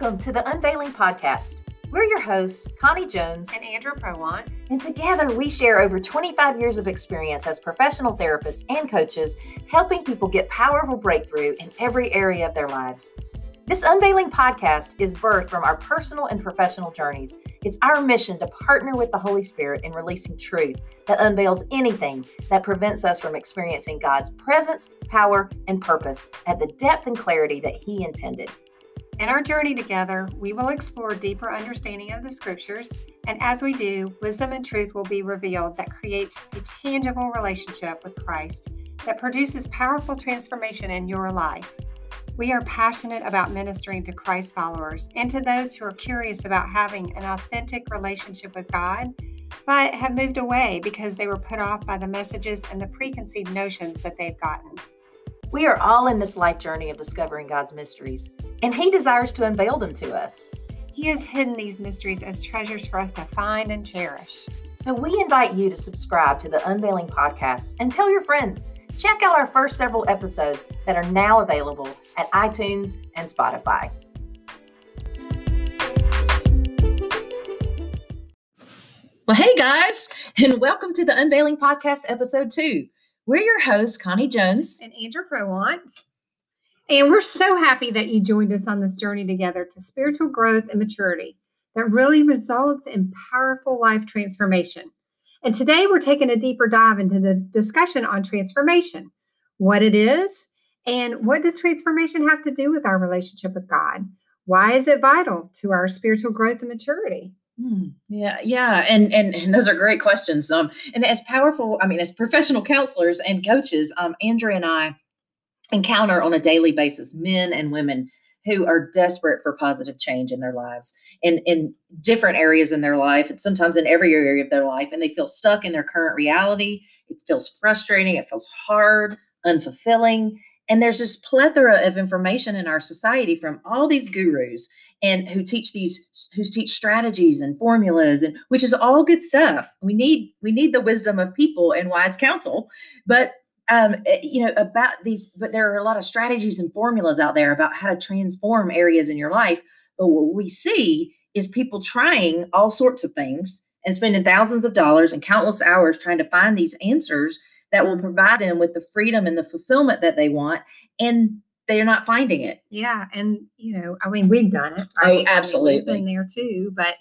Welcome to the Unveiling Podcast. We're your hosts, Connie Jones and Andra Prowant. And together we share over 25 years of experience as professional therapists and coaches, helping people get powerful breakthrough in every area of their lives. This Unveiling podcast is birthed from our personal and professional journeys. It's our mission to partner with the Holy Spirit in releasing truth that unveils anything that prevents us from experiencing God's presence, power, and purpose at the depth and clarity that He intended. In our journey together, we will explore deeper understanding of the scriptures, and as we do, wisdom and truth will be revealed that creates a tangible relationship with Christ that produces powerful transformation in your life. We are passionate about ministering to Christ followers and to those who are curious about having an authentic relationship with God, but have moved away because they were put off by the messages and the preconceived notions that they've gotten. We are all in this life journey of discovering God's mysteries, and He desires to unveil them to us. He has hidden these mysteries as treasures for us to find and cherish. So we invite you to subscribe to the Unveiling Podcast and tell your friends. Check out our first several episodes that are now available at iTunes and Spotify. Well, hey guys, and welcome to the Unveiling Podcast, episode two. We're your hosts, Connie Jones and Andra Prowant. And we're so happy that you joined us on this journey together to spiritual growth and maturity that really results in powerful life transformation. And today we're taking a deeper dive into the discussion on transformation, what it is, and what does transformation have to do with our relationship with God? Why is it vital to our spiritual growth and maturity? Hmm. Yeah, yeah, and, and and those are great questions. Um, and as powerful, I mean, as professional counselors and coaches, um, Andra and I encounter on a daily basis men and women who are desperate for positive change in their lives in in different areas in their life and sometimes in every area of their life and they feel stuck in their current reality it feels frustrating it feels hard unfulfilling and there's this plethora of information in our society from all these gurus and who teach these who teach strategies and formulas and which is all good stuff we need we need the wisdom of people and wise counsel but um, eh, you know, about these, but there are a lot of strategies and formulas out there about how to transform areas in your life. But what we see is people trying all sorts of things and spending thousands of dollars and countless hours trying to find these answers that will provide them with the freedom and the fulfillment that they want. And they're not finding it. Yeah. And, you know, I mean, we've done it. Right? Oh, absolutely. we've been there too. But,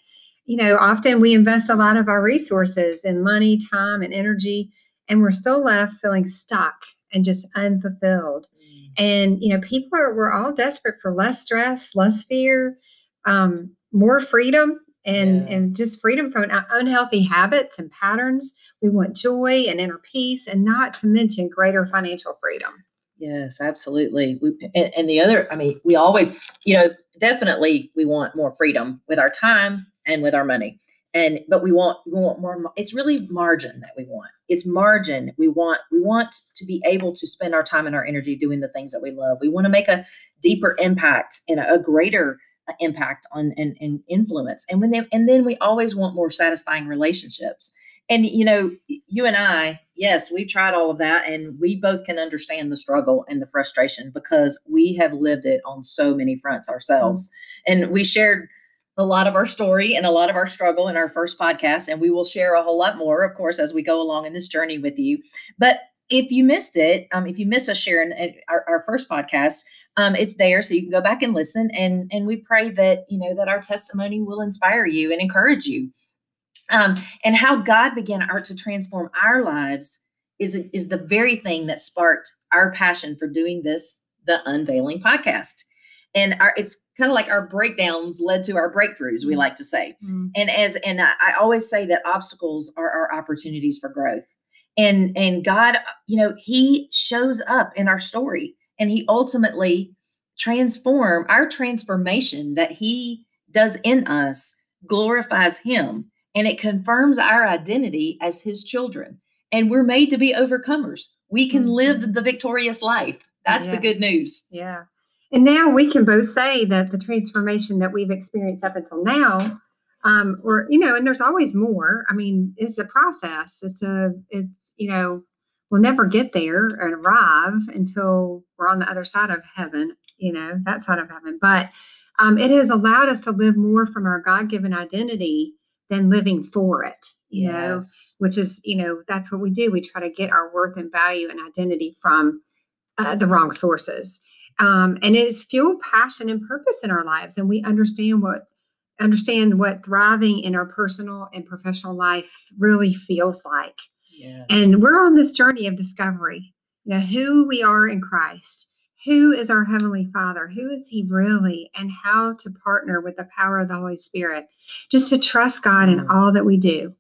you know, often we invest a lot of our resources and money, time, and energy and we're still left feeling stuck and just unfulfilled. Mm. And you know, people are we're all desperate for less stress, less fear, um, more freedom, and yeah. and just freedom from unhealthy habits and patterns. We want joy and inner peace, and not to mention greater financial freedom. Yes, absolutely. We, and, and the other, I mean, we always, you know, definitely we want more freedom with our time and with our money and but we want we want more it's really margin that we want it's margin we want we want to be able to spend our time and our energy doing the things that we love we want to make a deeper impact and a, a greater impact on and, and influence and when they and then we always want more satisfying relationships and you know you and i yes we've tried all of that and we both can understand the struggle and the frustration because we have lived it on so many fronts ourselves mm-hmm. and we shared a lot of our story and a lot of our struggle in our first podcast. And we will share a whole lot more, of course, as we go along in this journey with you. But if you missed it, um, if you missed us sharing our, our first podcast, um, it's there, so you can go back and listen. And and we pray that you know that our testimony will inspire you and encourage you. Um, and how God began art to transform our lives is is the very thing that sparked our passion for doing this, the Unveiling podcast and our it's kind of like our breakdowns led to our breakthroughs we mm. like to say mm-hmm. and as and I, I, always say that obstacles are our opportunities for growth and and god you know he shows up in our story and he ultimately transform our transformation that he does in us glorifies him and it confirms our identity as his children. And we're made to be overcomers. We can mm-hmm. live the victorious life. That's yeah. the good news. Yeah. And now we can both say that the transformation that we've experienced up until now, um, or you know, and there's always more. I mean, it's a process. It's a, it's you know, we'll never get there and arrive until we're on the other side of heaven. You know, that side of heaven. But um, it has allowed us to live more from our god-given identity than living for it you know which is you know that's what we do we try to get our worth and value and identity from uh, the wrong sources um, and it's fueled passion and purpose in our lives and we understand what understand what thriving in our personal and professional life really feels like Yes. and we're on this journey of discovery you know who we are in christ who is our heavenly father who is he really and how to partner with the power of the holy spirit just to trust god in Mm. all that we do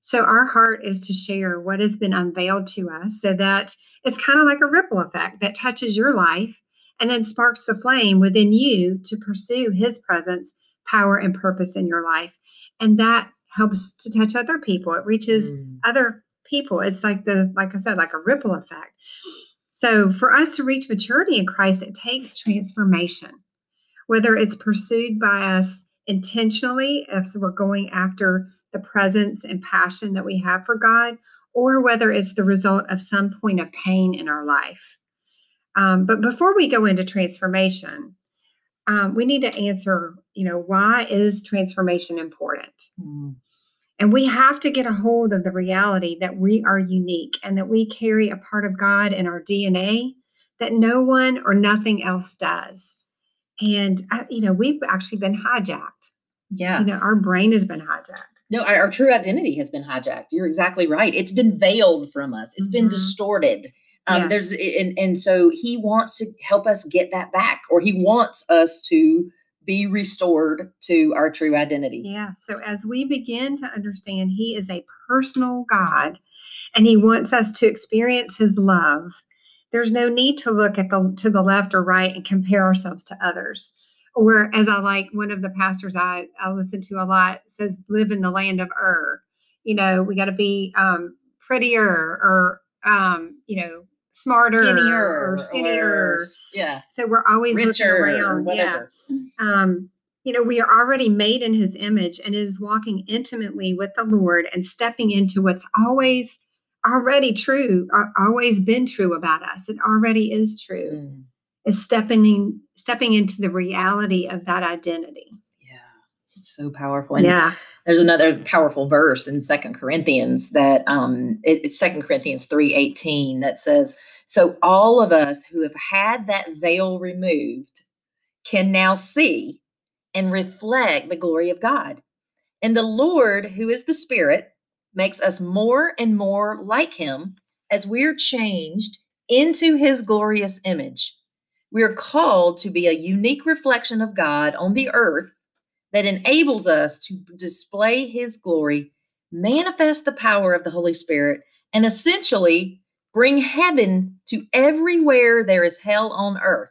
so our heart is to share what has been unveiled to us so that it's kind of like a ripple effect that touches your life and then sparks the flame within you to pursue his presence, power, and purpose in your life. And that helps to touch other people. It reaches Mm. other people. It's like the, like I said, like a ripple effect. So for us to reach maturity in Christ, it takes transformation, whether it's pursued by us intentionally, if we're going after the presence and passion that we have for God, or whether it's the result of some point of pain in our life. Um, but before we go into transformation, um, we need to answer, you know, why is transformation important? Mm. And we have to get a hold of the reality that we are unique and that we carry a part of God in our DNA that no one or nothing else does. And, uh, you know, we've actually been hijacked. Yeah. You know, our brain has been hijacked. No, our, our true identity has been hijacked. You're exactly right. It's been veiled from us. It's been Mhm. distorted. Um, There's and and so he wants to help us get that back, or he wants us to be restored to our true identity. Yeah. So as we begin to understand He is a personal God and He wants us to experience His love, there's no need to look at the to the left or right and compare ourselves to others. Or as I like one of the pastors I, I listen to a lot says, live in the land of Ur. You know, we got to be um, prettier or um, you know, smarter Skinnier or skinnier. or- yeah, so we're always looking richer or around. Yeah um, you know, we are already made in his image and is walking intimately with the Lord and stepping into what's always already true, always been true about us. It already is true. Mm, Is stepping in, stepping into the reality of that identity. yeah, it's so powerful. And yeah. There's another powerful verse in Second Corinthians that um it- it's Second Corinthians three eighteen that says, "So all of us who have had that veil removed can now see and reflect the glory of God, and the Lord, who is the Spirit, makes us more and more like Him as we're changed into His glorious image." We are called to be a unique reflection of God on the earth that enables us to display his glory, manifest the power of the Holy Spirit, and essentially bring heaven to everywhere there is hell on earth.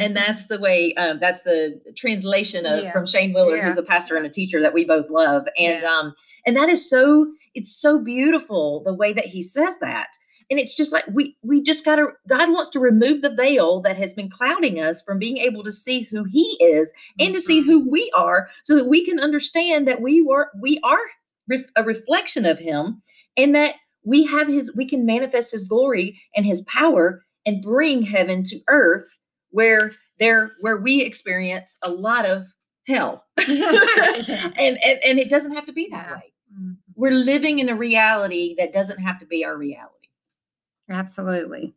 And that's the way, um, that's the translation of Yeah. from Shane Willard, who's a pastor and a teacher that we both love. And Yeah. um, and that is so it's so beautiful the way that he says that. And it's just like we we just gotta God wants to remove the veil that has been clouding us from being able to see who he is and to see Mhm. who we are so that we can understand that we were we are ref- a reflection of him and that we have his we can manifest his glory and his power and bring heaven to earth where there where we experience a lot of hell and, and and it doesn't have to be that way Mhm. we're living in a reality that doesn't have to be our reality Absolutely.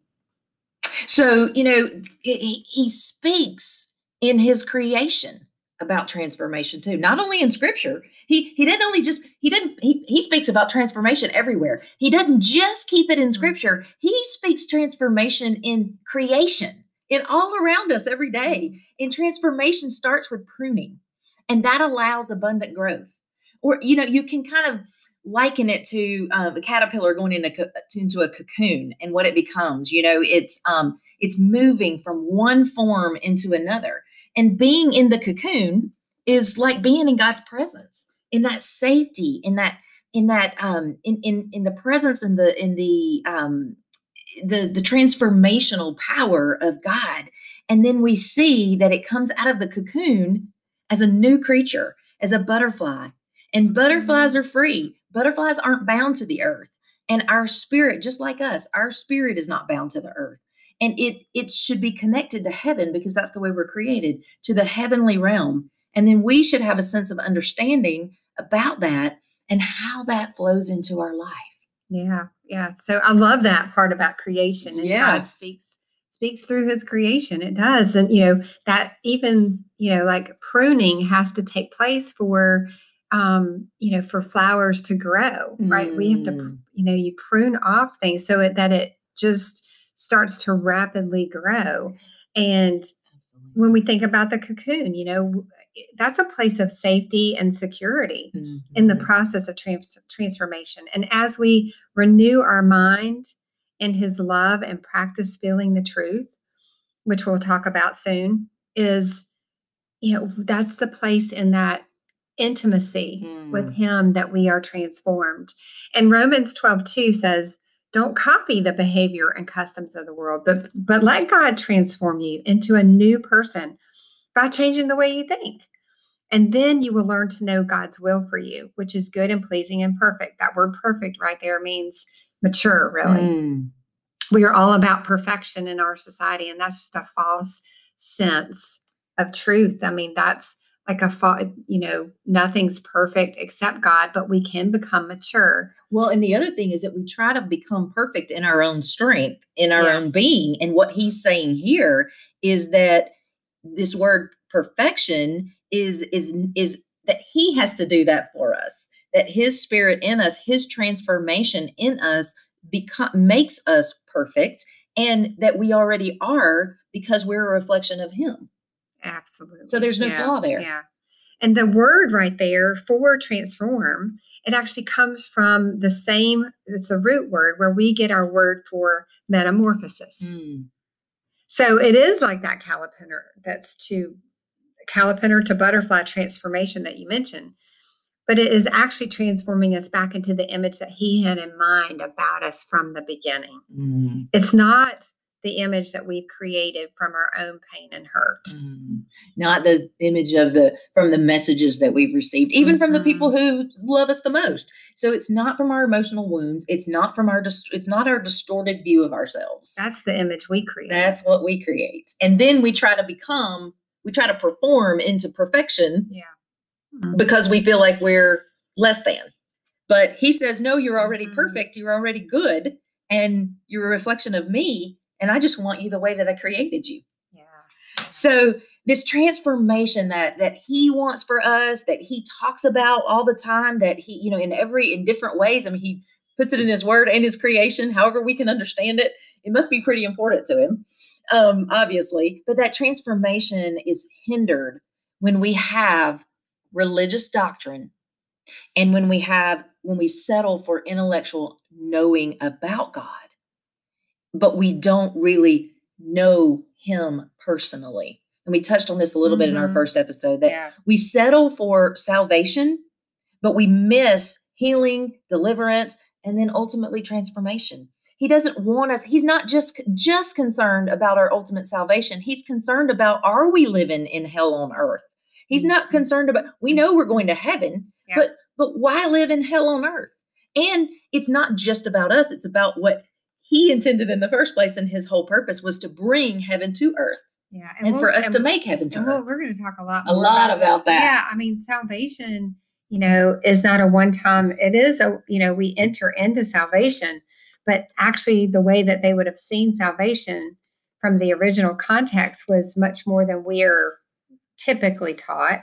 so you know he, he speaks in his creation about transformation too not only in scripture. He he didn't only just he didn't he, he speaks about transformation everywhere. He doesn't just keep it in mm-hmm. scripture. He speaks transformation in creation in all around us every day. Mm-hmm. And transformation starts with pruning and that allows abundant growth. Or you know you can kind of liken it to um, a caterpillar going in a, co- into a cocoon and what it becomes you know it's um it's moving from one form into another. And being in the cocoon is like being in god's presence in that safety in that in that um in in in the presence in the in the um the the transformational power of god. And then we see that it comes out of the cocoon as a new creature as a butterfly. And butterflies are free butterflies aren't bound to the earth and our spirit just like us our spirit is not bound to the earth and it it should be connected to heaven because that's the way we're created to the heavenly realm and then we should have a sense of understanding about that and how that flows into our life Yeah, yeah. So I love that part about creation and Yeah. God speaks speaks through his creation. It does. And you know, that even, you know, like pruning has to take place for um, you know, for flowers to grow, right? We have to, Mm. you know, you prune off things so it, that it just starts to rapidly grow. And when we think about the cocoon, you know, that's a place of safety and security in the Mhm. process of trans- transformation. And as we renew our mind in his love and practice feeling the truth, which we'll talk about soon, is, you know, that's the place in that intimacy with Mm. him that we are transformed. And Romans 12, 2 says, don't copy the behavior and customs of the world, but but let God transform you into a new person by changing the way you think. And then you will learn to know God's will for you, which is good and pleasing and perfect. That word perfect right there means mature, really. Mm. We are all about perfection in our society, and that's just a false sense of truth. I mean, that's like a fa- you know, nothing's perfect except God, but we can become mature. Well, and the other thing is that we try to become perfect in our own strength, in our own being. And what he's saying here is that this word perfection is is is that he has to do that for us. That his spirit in us, his transformation in us become makes us perfect and that we already are because we're a reflection of him. Absolutely. So there's no flaw there. Yeah. And the word right there for transform, it actually comes from the same, it's a root word where we get our word for metamorphosis. Mm. So it is like that caliper that's to caliper to butterfly transformation that you mentioned. But it is actually transforming us back into the image that he had in mind about us from the beginning. Mm. It's not the image that we've created from our own pain and hurt. Mm. not the image of the from the messages that we've received even from the people who love us the most so it's not from our emotional wounds it's not from our dist- it's not our distorted view of ourselves That's the image we create. that's what we create and then we try to become we try to perform into perfection Mhm. because we feel like we're less than but he says no you're already Mhm. perfect you're already good and you're a reflection of me and i just want you the way that i created you yeah. so this transformation that that he wants for us, that he talks about all the time, that he, you know, in every in different ways. I mean, he puts it in his word and his creation, however we can understand it. It must be pretty important to him, um, obviously. But that transformation is hindered when we have religious doctrine and when we have when we settle for intellectual knowing about God, but we don't really know him personally. And we touched on this a little bit in our Mhm. first episode that yeah. we settle for salvation, but we miss healing, deliverance, and then ultimately transformation. He doesn't want us, he's not just just concerned about our ultimate salvation. He's concerned about are we living in hell on earth? He's not Mhm. concerned about we know we're going to heaven, Yeah. but but why live in hell on earth? And it's not just about us, it's about what he intended in the first place and his whole purpose was to bring heaven to earth Yeah. and, we'll- for us and to make heaven to And earth. we'll, we're going to talk a lot A lot about that. Yeah, I mean, salvation, you know, is not a one time. It is a, you know, we enter into salvation, but actually, the way that they would have seen salvation from the original context was much more than we're typically taught.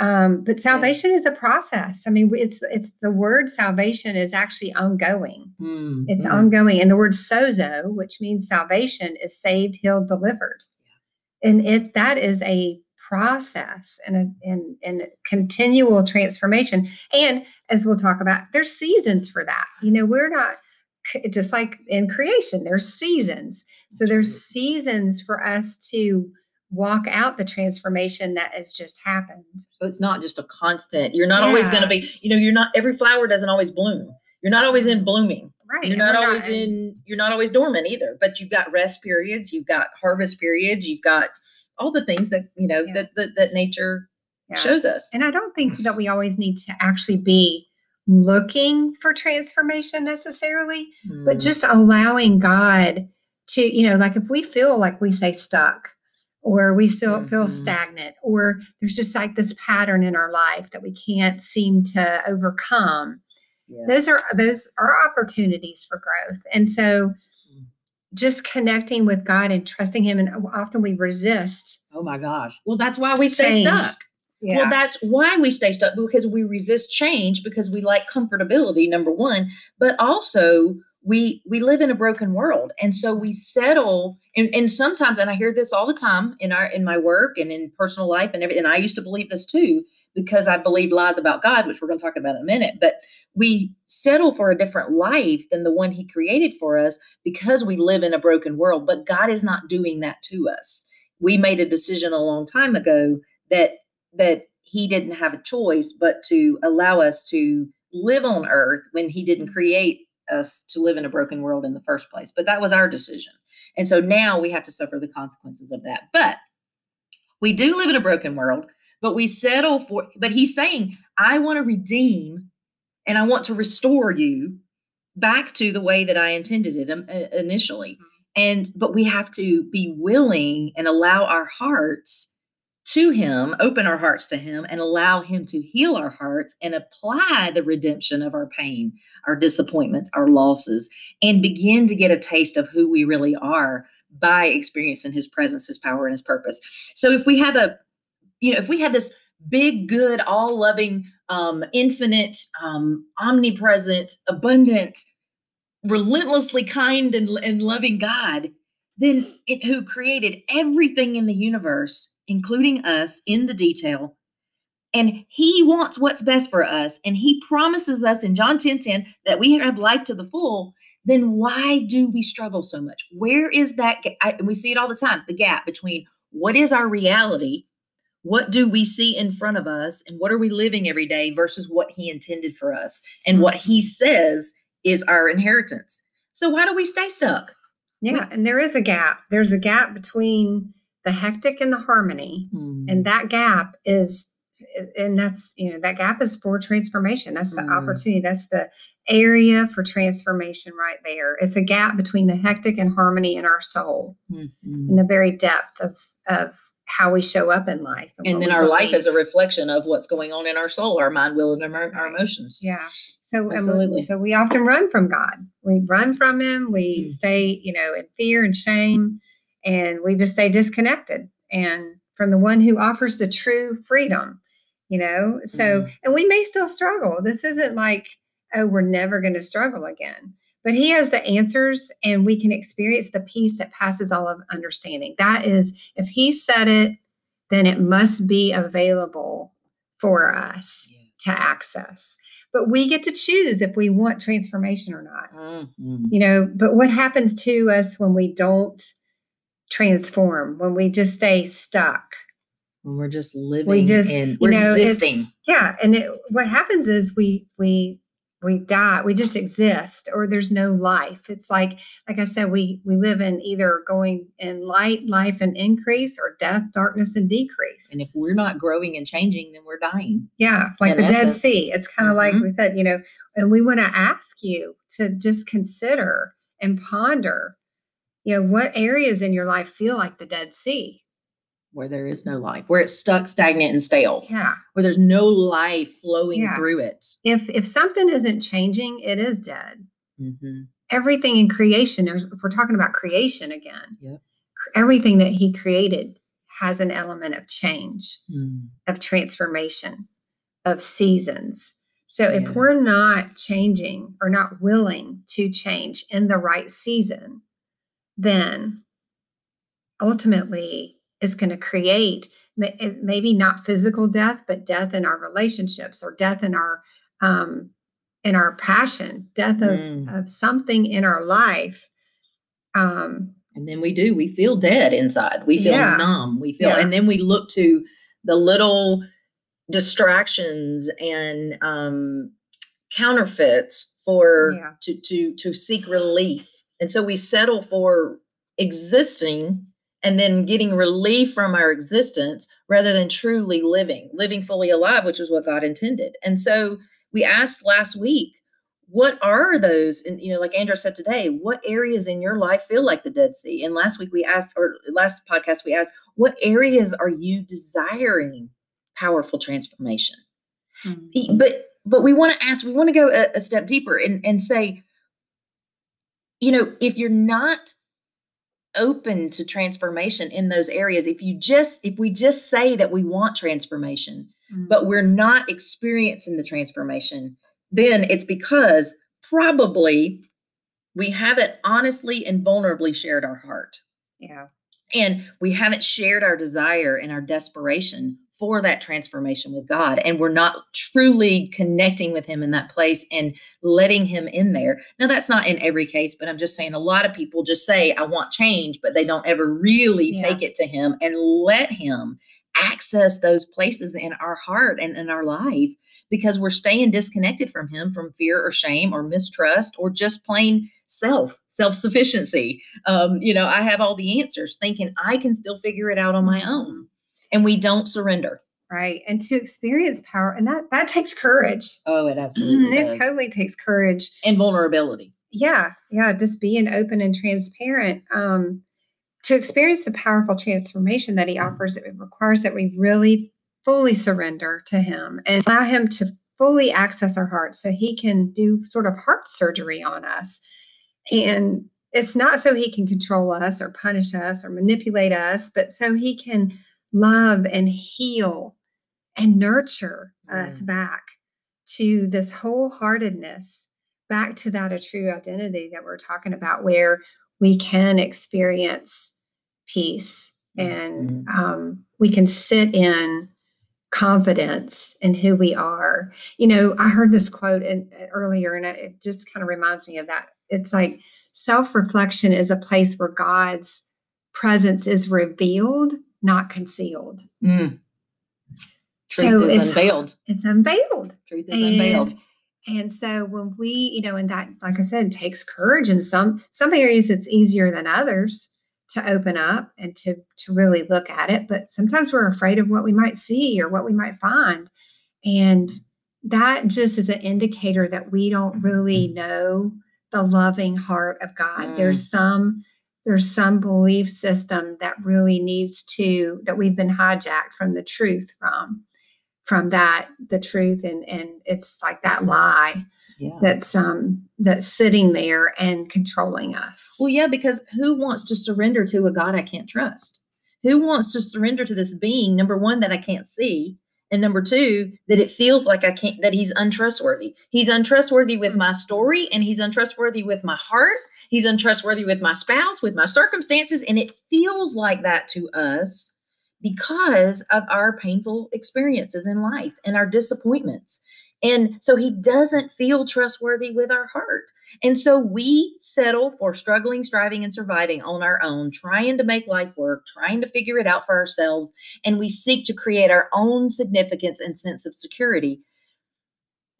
Um, but salvation is a process. I mean, it's it's the word salvation is actually ongoing. Mm, It's mm. ongoing. And the word sozo, which means salvation, is saved, healed, delivered. And it that is a process and a and, and continual transformation. And as we'll talk about, there's seasons for that. You know, we're not just like in creation, there's seasons. So there's seasons for us to walk out the transformation that has just happened. So it's not just a constant. You're not always going to be, you know, you're not every flower doesn't always bloom. You're not always in blooming. Right. You're not always in you're not always dormant either, but you've got rest periods, you've got harvest periods, you've got all the things that, you know, Yeah. that, that that nature Yeah. shows us. And I don't think that we always need to actually be looking for transformation necessarily, but Mm, just allowing God to you know like if we feel like we say stuck or we still feel Mhm. stagnant or there's just like this pattern in our life that we can't seem to overcome those are those are opportunities for growth and so Mm. just connecting with god and trusting him and often we resist Oh my gosh. Well, that's why we stay Change. stuck. Well, that's why we stay stuck because we resist change because we like comfortability, number one, but also we we live in a broken world. And so we settle and, and sometimes, and I hear this all the time in our in my work and in personal life and everything. And I used to believe this too, because I believed lies about God, which we're going to talk about in a minute. But we settle for a different life than the one he created for us because we live in a broken world. But God is not doing that to us. We made a decision a long time ago that that he didn't have a choice but to allow us to live on earth when he didn't create us to live in a broken world in the first place but that was our decision. And so now we have to suffer the consequences of that. But we do live in a broken world but we settle for but he's saying i want to redeem and i want to restore you back to the way that i intended it um, initially. And but we have to be willing and allow our hearts to him open our hearts to him and allow him to heal our hearts and apply the redemption of our pain our disappointments our losses and begin to get a taste of who we really are by experiencing his presence his power and his purpose. So if we have a you know if we have this big good all loving um infinite um omnipresent abundant relentlessly kind and, and loving God, then it, who created everything in the universe, including us in the detail, and he wants what's best for us, and he promises us in John 10 10 that we have life to the full, then why do we struggle so much? Where is that? I, and we see it all the time the gap between what is our reality, what do we see in front of us, and what are we living every day versus what he intended for us and what he mm-hmm. says is our inheritance. So why do we stay stuck? yeah and there is a gap there's a gap between the hectic and the harmony. And that gap is and that's you know that gap is for transformation. That's the Mm. opportunity. That's the area for transformation right there. It's a gap between the hectic and harmony in our soul. Mhm. in the very depth of of how we show up in life and what then our life is a reflection of what's going on in our soul, our mind, will, and our, our emotions. yeah. So Absolutely. so we often run from god. We run from him. We Mm. stay you know in fear and shame and we just stay disconnected. And from the one who offers the true freedom you know? So Mhm. and we may still struggle. This isn't like oh we're never going to struggle again. But he has the answers and we can experience the peace that passes all of understanding. That is if he said it then it must be available for us Yes. to access. But we get to choose if we want transformation or not. Mhm. you know but what happens to us when we don't transform when we just stay stuck When we're just living we just, and we're know, existing. yeah and it, what happens is we we we die we just exist or there's no life it's like like i said we we live in either going in light life and increase or death darkness and decrease And if we're not growing and changing, then we're dying. yeah like in the dead sea it's kind of like Mhm. we said you know and we want to ask you to just consider and ponder you know what areas in your life feel like the dead sea Where there is no life, where it's stuck, stagnant, and stale, yeah where there's no life flowing Yeah. through it. if if something isn't changing it is dead Mhm. everything in creation if we're talking about creation again Yep. everything that he created has an element of change Mm. of transformation of seasons so Yeah. if we're not changing or not willing to change in the right season then ultimately it's going to create maybe not physical death but death in our relationships or death in our um in our passion death of Mm. of something in our life um And then we do, we feel dead inside. We feel Yeah. numb. We feel, Yeah. and then we look to the little distractions and um, counterfeits for Yeah. to to to seek relief. And so we settle for existing and then getting relief from our existence rather than truly living, living fully alive, which is what God intended. And so we asked last week, what are those and you know like andra said today what areas in your life feel like the dead sea and last week we asked or last podcast we asked what areas are you desiring powerful transformation mm-hmm. but but we want to ask we want to go a, a step deeper and and say you know if you're not open to transformation in those areas if you just if we just say that we want transformation mm-hmm. but we're not experiencing the transformation then it's because probably we haven't honestly and vulnerably shared our heart. Yeah. And we haven't shared our desire and our desperation for that transformation with God. And we're not truly connecting with Him in that place and letting Him in there. Now, that's not in every case, but I'm just saying a lot of people just say, I want change, but they don't ever really yeah. take it to Him and let Him access those places in our heart and in our life because we're staying disconnected from him from fear or shame or mistrust or just plain self self-sufficiency um, you know i have all the answers thinking i can still figure it out on my own and we don't surrender. Right and to experience power and that that takes courage. Oh it absolutely it totally takes courage. And vulnerability. Yeah yeah just being open and transparent um to experience the powerful transformation that he offers, it requires that we really fully surrender to him and allow him to fully access our hearts so he can do sort of heart surgery on us. And it's not so he can control us or punish us or manipulate us, but so he can love and heal and nurture mm. us back to this wholeheartedness, back to that a true identity that we're talking about, where we can experience peace and mm-hmm. um, we can sit in confidence in who we are. You know, I heard this quote in, earlier and it just kind of reminds me of that. It's like self reflection is a place where God's presence is revealed, not concealed. Mm. Truth so is it's, unveiled. It's unveiled. Truth is and, unveiled. And so when we, you know, and that, like I said, takes courage in some some areas it's easier than others to open up and to to really look at it but sometimes we're afraid of what we might see or what we might find and that just is an indicator that we don't really mm-hmm. know the loving heart of God mm. there's some there's some belief system that really needs to that we've been hijacked from the truth from from that the truth and and it's like that lie yeah. that's um that's sitting there and controlling us. Well, yeah, because who wants to surrender to a God I can't trust? Who wants to surrender to this being, number one, that I can't see, and number two, that it feels like I can't that he's untrustworthy. He's untrustworthy with my story, and he's untrustworthy with my heart. He's untrustworthy with my spouse, with my circumstances, and it feels like that to us because of our painful experiences in life and our disappointments. And so he doesn't feel trustworthy with our heart. And so we settle for struggling, striving, and surviving on our own, trying to make life work, trying to figure it out for ourselves. And we seek to create our own significance and sense of security.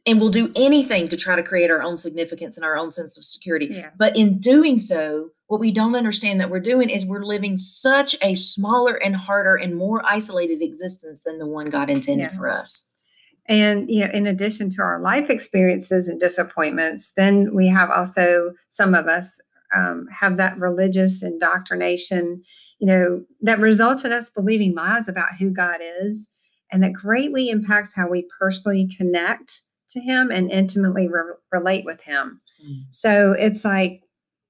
And we'll do anything to try to create our own significance and our own sense of security. Yeah. But in doing so, what we don't understand that we're doing is we're living such a smaller and harder and more isolated existence than the one God intended yeah. for us. And, you know, in addition to our life experiences and disappointments, then we have also some of us um, have that religious indoctrination, you know, that results in us believing lies about who God is and that greatly impacts how we personally connect to Him and intimately re- relate with Him. Mm. So it's like,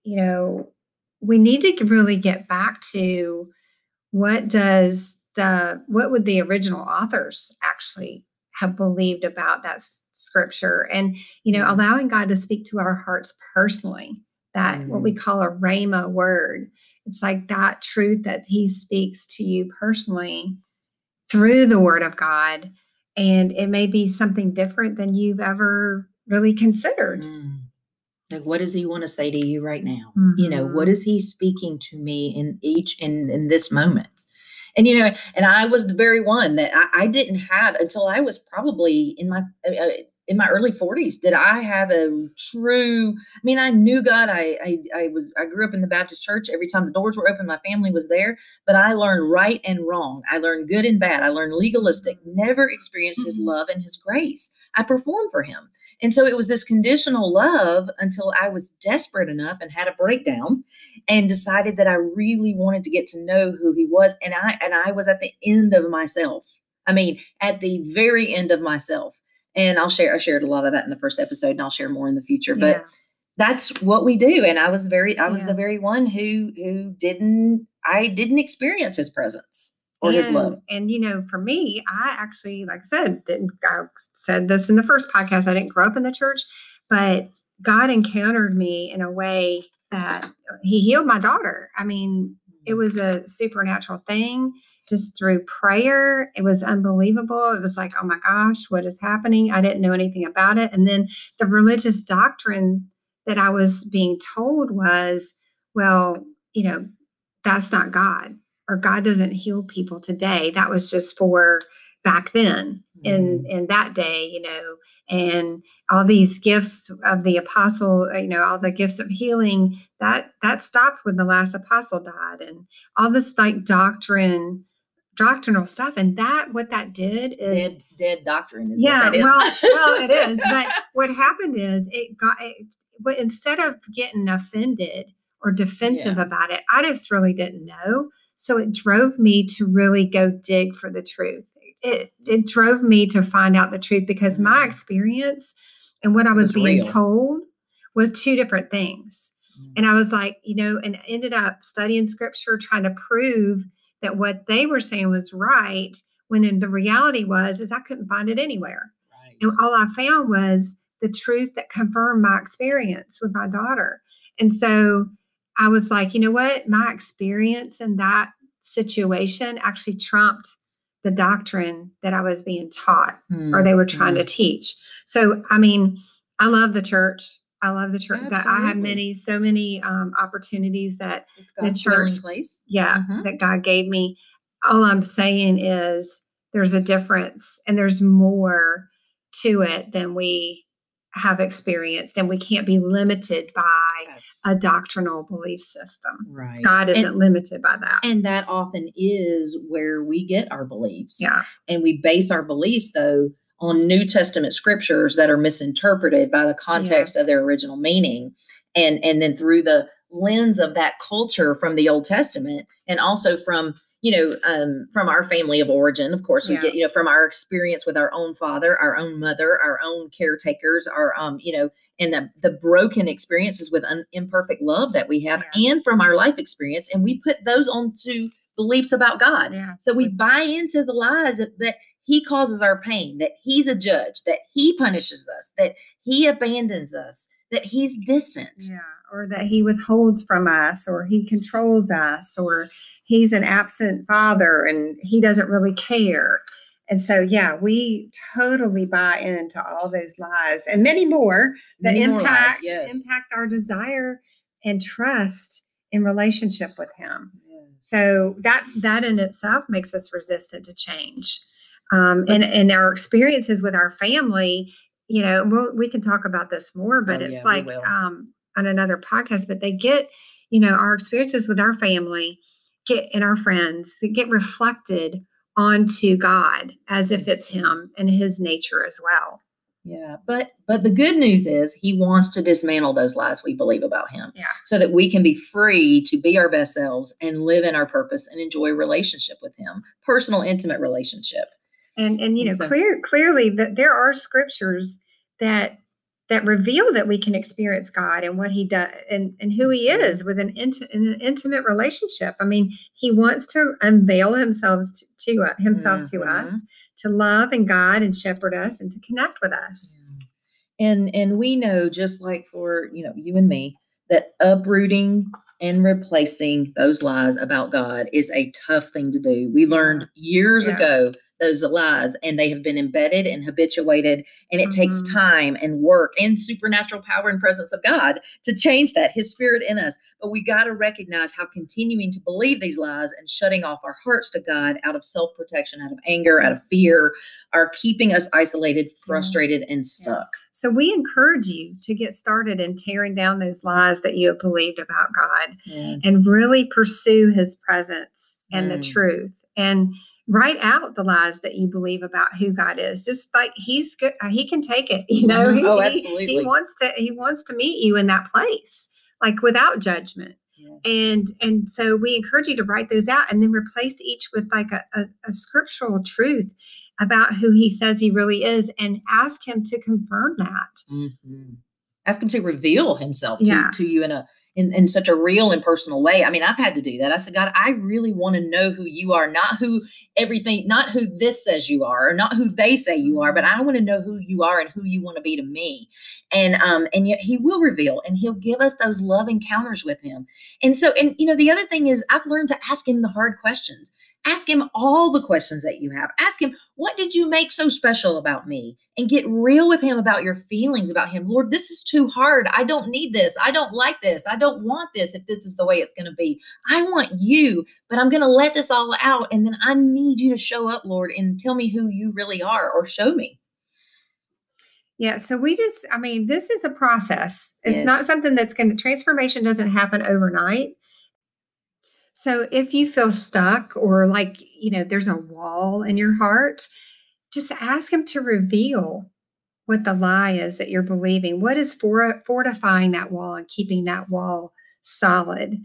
you know, we need to really get back to what does the what would the original authors actually have believed about that scripture and you know mm. allowing god to speak to our hearts personally that mm. what we mm. call a rhema word it's like that truth that he speaks to you personally through the word of god and it may be something different than you've ever really considered mm. like what does he want to say to you right now mm-hmm. you know what mm-hmm. he speaking to me in each in in this moment and you know and i was the very one that i, I didn't have until i was probably in my uh, uh in my early 40s did I have a true I mean I knew God I, I I was I grew up in the Baptist church every time the doors were open my family was there but I learned right and wrong I learned good and bad I learned legalistic never experienced his Mhm. love and his grace I performed for him and so it was this conditional love until I was desperate enough and had a breakdown and decided that I really wanted to get to know who he was and I and I was at the end of myself I mean at the very end of myself and I'll share I shared a lot of that in the first episode and I'll share more in the future but Yeah. that's what we do and I was very I was Yeah. the very one who who didn't I didn't experience his presence or his love And you know, for me, I actually, like I said, didn't I said this in the first podcast. I didn't grow up in the church, but God encountered me in a way that He healed my daughter. I mean, it mm. was a supernatural thing just through prayer. It was unbelievable. It was like, oh my gosh, what is happening? I didn't know anything about it. And then the religious doctrine that I was being told was, well, you know, that's not God or God doesn't heal people today. That was just for back then in in that day, you know, and all these gifts of the apostle, uh, you know, all the gifts of healing that that stopped when the last apostle died, and all this like doctrine, doctrinal stuff, and that what that did is dead dead doctrine is yeah, well, well, it is. But what happened is it got. It, but instead of getting offended or defensive about it, I just really didn't know. So it drove me to really go dig for the truth. It it drove me to find out the truth because my Mm. experience and what I was, Was being real. told was two different things. Mm. And I was like, you know, and ended up studying scripture, trying to prove that what they were saying was right. When in the reality was, is I couldn't find it anywhere. Right. And all I found was the truth that confirmed my experience with my daughter. And so I was like, you know what? My experience in that situation actually trumped the doctrine that I was being taught or hmm. they were trying to hmm. teach. So, I mean, I love the church. I love the church. That I have many, so many um, opportunities that the church- place. yeah Mhm. that god gave me all i'm saying is there's a difference and there's more to it than we have experienced and we can't be limited by That's a doctrinal belief system right. god isn't and, limited by that and that often is where we get our beliefs. yeah and we base our beliefs though on New Testament scriptures that are misinterpreted by the context of their original meaning. And and then through the lens of that culture from the Old Testament and also from you know um, from our family of origin of course we Yeah. get you know from our experience with our own father our own mother our own caretakers our um you know and the, the broken experiences with un, imperfect love that we have and from our life experience. And we put those onto beliefs about God. Yeah so we buy into the lies that, that he causes our pain, that he's a judge, that he punishes us, that he abandons us, that he's distant. yeah or that he withholds from us or he controls us or he's an absent father and he doesn't really care and so yeah we totally buy into all those lies and many more that Many more lies, impact yes. impact our desire and trust in relationship with him Yes. so that that in itself makes us resistant to change um, and and our experiences with our family you know we'll, we can talk about this more but Oh, it's yeah, like um, on another podcast but they get you know our experiences with our family get and our friends they get reflected onto god as if it's him and his nature as well Yeah, but but the good news is he wants to dismantle those lies we believe about him. Yeah. So that we can be free to be our best selves and live in our purpose and enjoy relationship with him, personal, intimate relationship. And and you know so- clear clearly that there are scriptures that that reveal that we can experience God and what he does and, and who he Mhm. is with an, int- in an intimate relationship. I mean, he wants to unveil himself to, to uh, himself to us, to love and guide and shepherd us and to connect with us. And and we know just like for, you know, you and me, that uprooting and replacing those lies about God is a tough thing to do. We learned years Yeah. ago those lies and they have been embedded and habituated and it takes Mhm. time and work and supernatural power and presence of god to change that his spirit in us. But we got to recognize how continuing to believe these lies and shutting off our hearts to god out of self-protection out of anger out of fear are keeping us isolated frustrated and stuck. So we encourage you to get started in tearing down those lies that you have believed about God and really pursue his presence and the Mm. truth. And write out the lies that you believe about who God is. Just like he's good, uh, he can take it, you know. Mhm. Oh, He- absolutely. He wants to he wants to meet you in that place, like without judgment. Yeah. And and so we encourage you to write those out and then replace each with like a, a, a scriptural truth about who he says he really is and ask him to confirm that. Mhm. Ask him to reveal himself to, Yeah. to you in a in, in such a real and personal way. I mean, I've had to do that. I said, God, I really want to know who you are, not who everything, not who this says you are, or not who they say you are, but I want to know who you are and who you want to be to me. And um, and yet he will reveal and he'll give us those love encounters with him. And so, and you know, the other thing is I've learned to ask him the hard questions. Ask him all the questions that you have. Ask him, what did you make so special about me? And get real with him about your feelings about him. Lord, this is too hard. I don't need this. I don't like this. I don't want this if this is the way it's going to be. I want you, but I'm going to let this all out. And then I need you to show up, Lord, and tell me who you really are or show me. Yeah, so we just, I mean, this is a process. It's not something that's going to, transformation doesn't happen overnight. So if you feel stuck or like, you know, there's a wall in your heart, just ask Him to reveal what the lie is that you're believing. What is for, fortifying that wall and keeping that wall solid?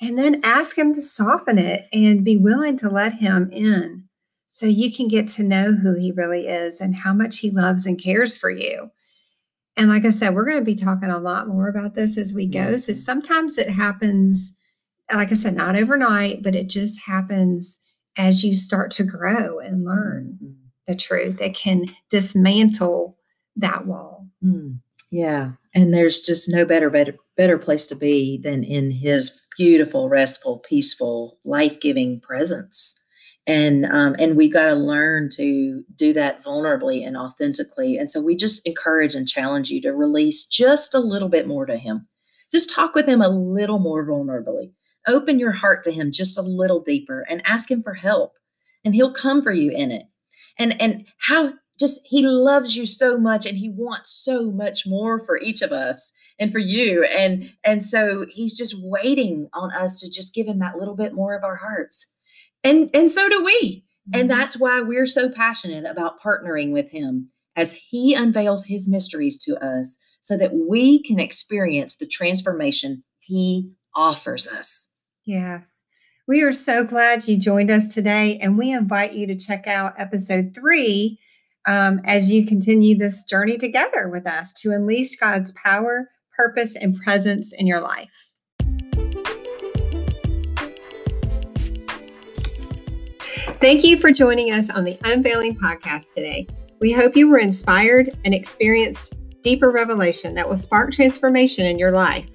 And then ask Him to soften it and be willing to let Him in so you can get to know who He really is and how much He loves and cares for you. And like I said, we're going to be talking a lot more about this as we go. So Mhm. sometimes it happens, like I said, not overnight, but it just happens as you start to grow and learn Mm, the truth. It can dismantle that wall. mm. Yeah. And there's just no better, better, better place to be than in his beautiful, restful, peaceful, life-giving presence. And um, and we've got to learn to do that vulnerably and authentically. And so we just encourage and challenge you to release just a little bit more to him. Just talk with him a little more vulnerably. Open your heart to him just a little deeper and ask him for help. And he'll come for you in it. And and how just he loves you so much and he wants so much more for each of us and for you and and so he's just waiting on us to just give him that little bit more of our hearts and and so do we and Mhm. that's why we're so passionate about partnering with him as he unveils his mysteries to us so that we can experience the transformation he offers us Yes. We are so glad you joined us today, and we invite you to check out episode three um, as you continue this journey together with us to unleash God's power, purpose, and presence in your life. Thank you for joining us on the Unveiling Podcast today. We hope you were inspired and experienced deeper revelation that will spark transformation in your life.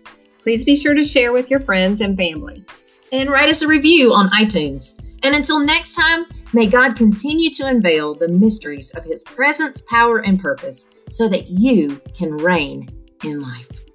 Please be sure to share with your friends and family. and write us a review on iTunes. And until next time, may God continue to unveil the mysteries of his presence, power, and purpose so that you can reign in life.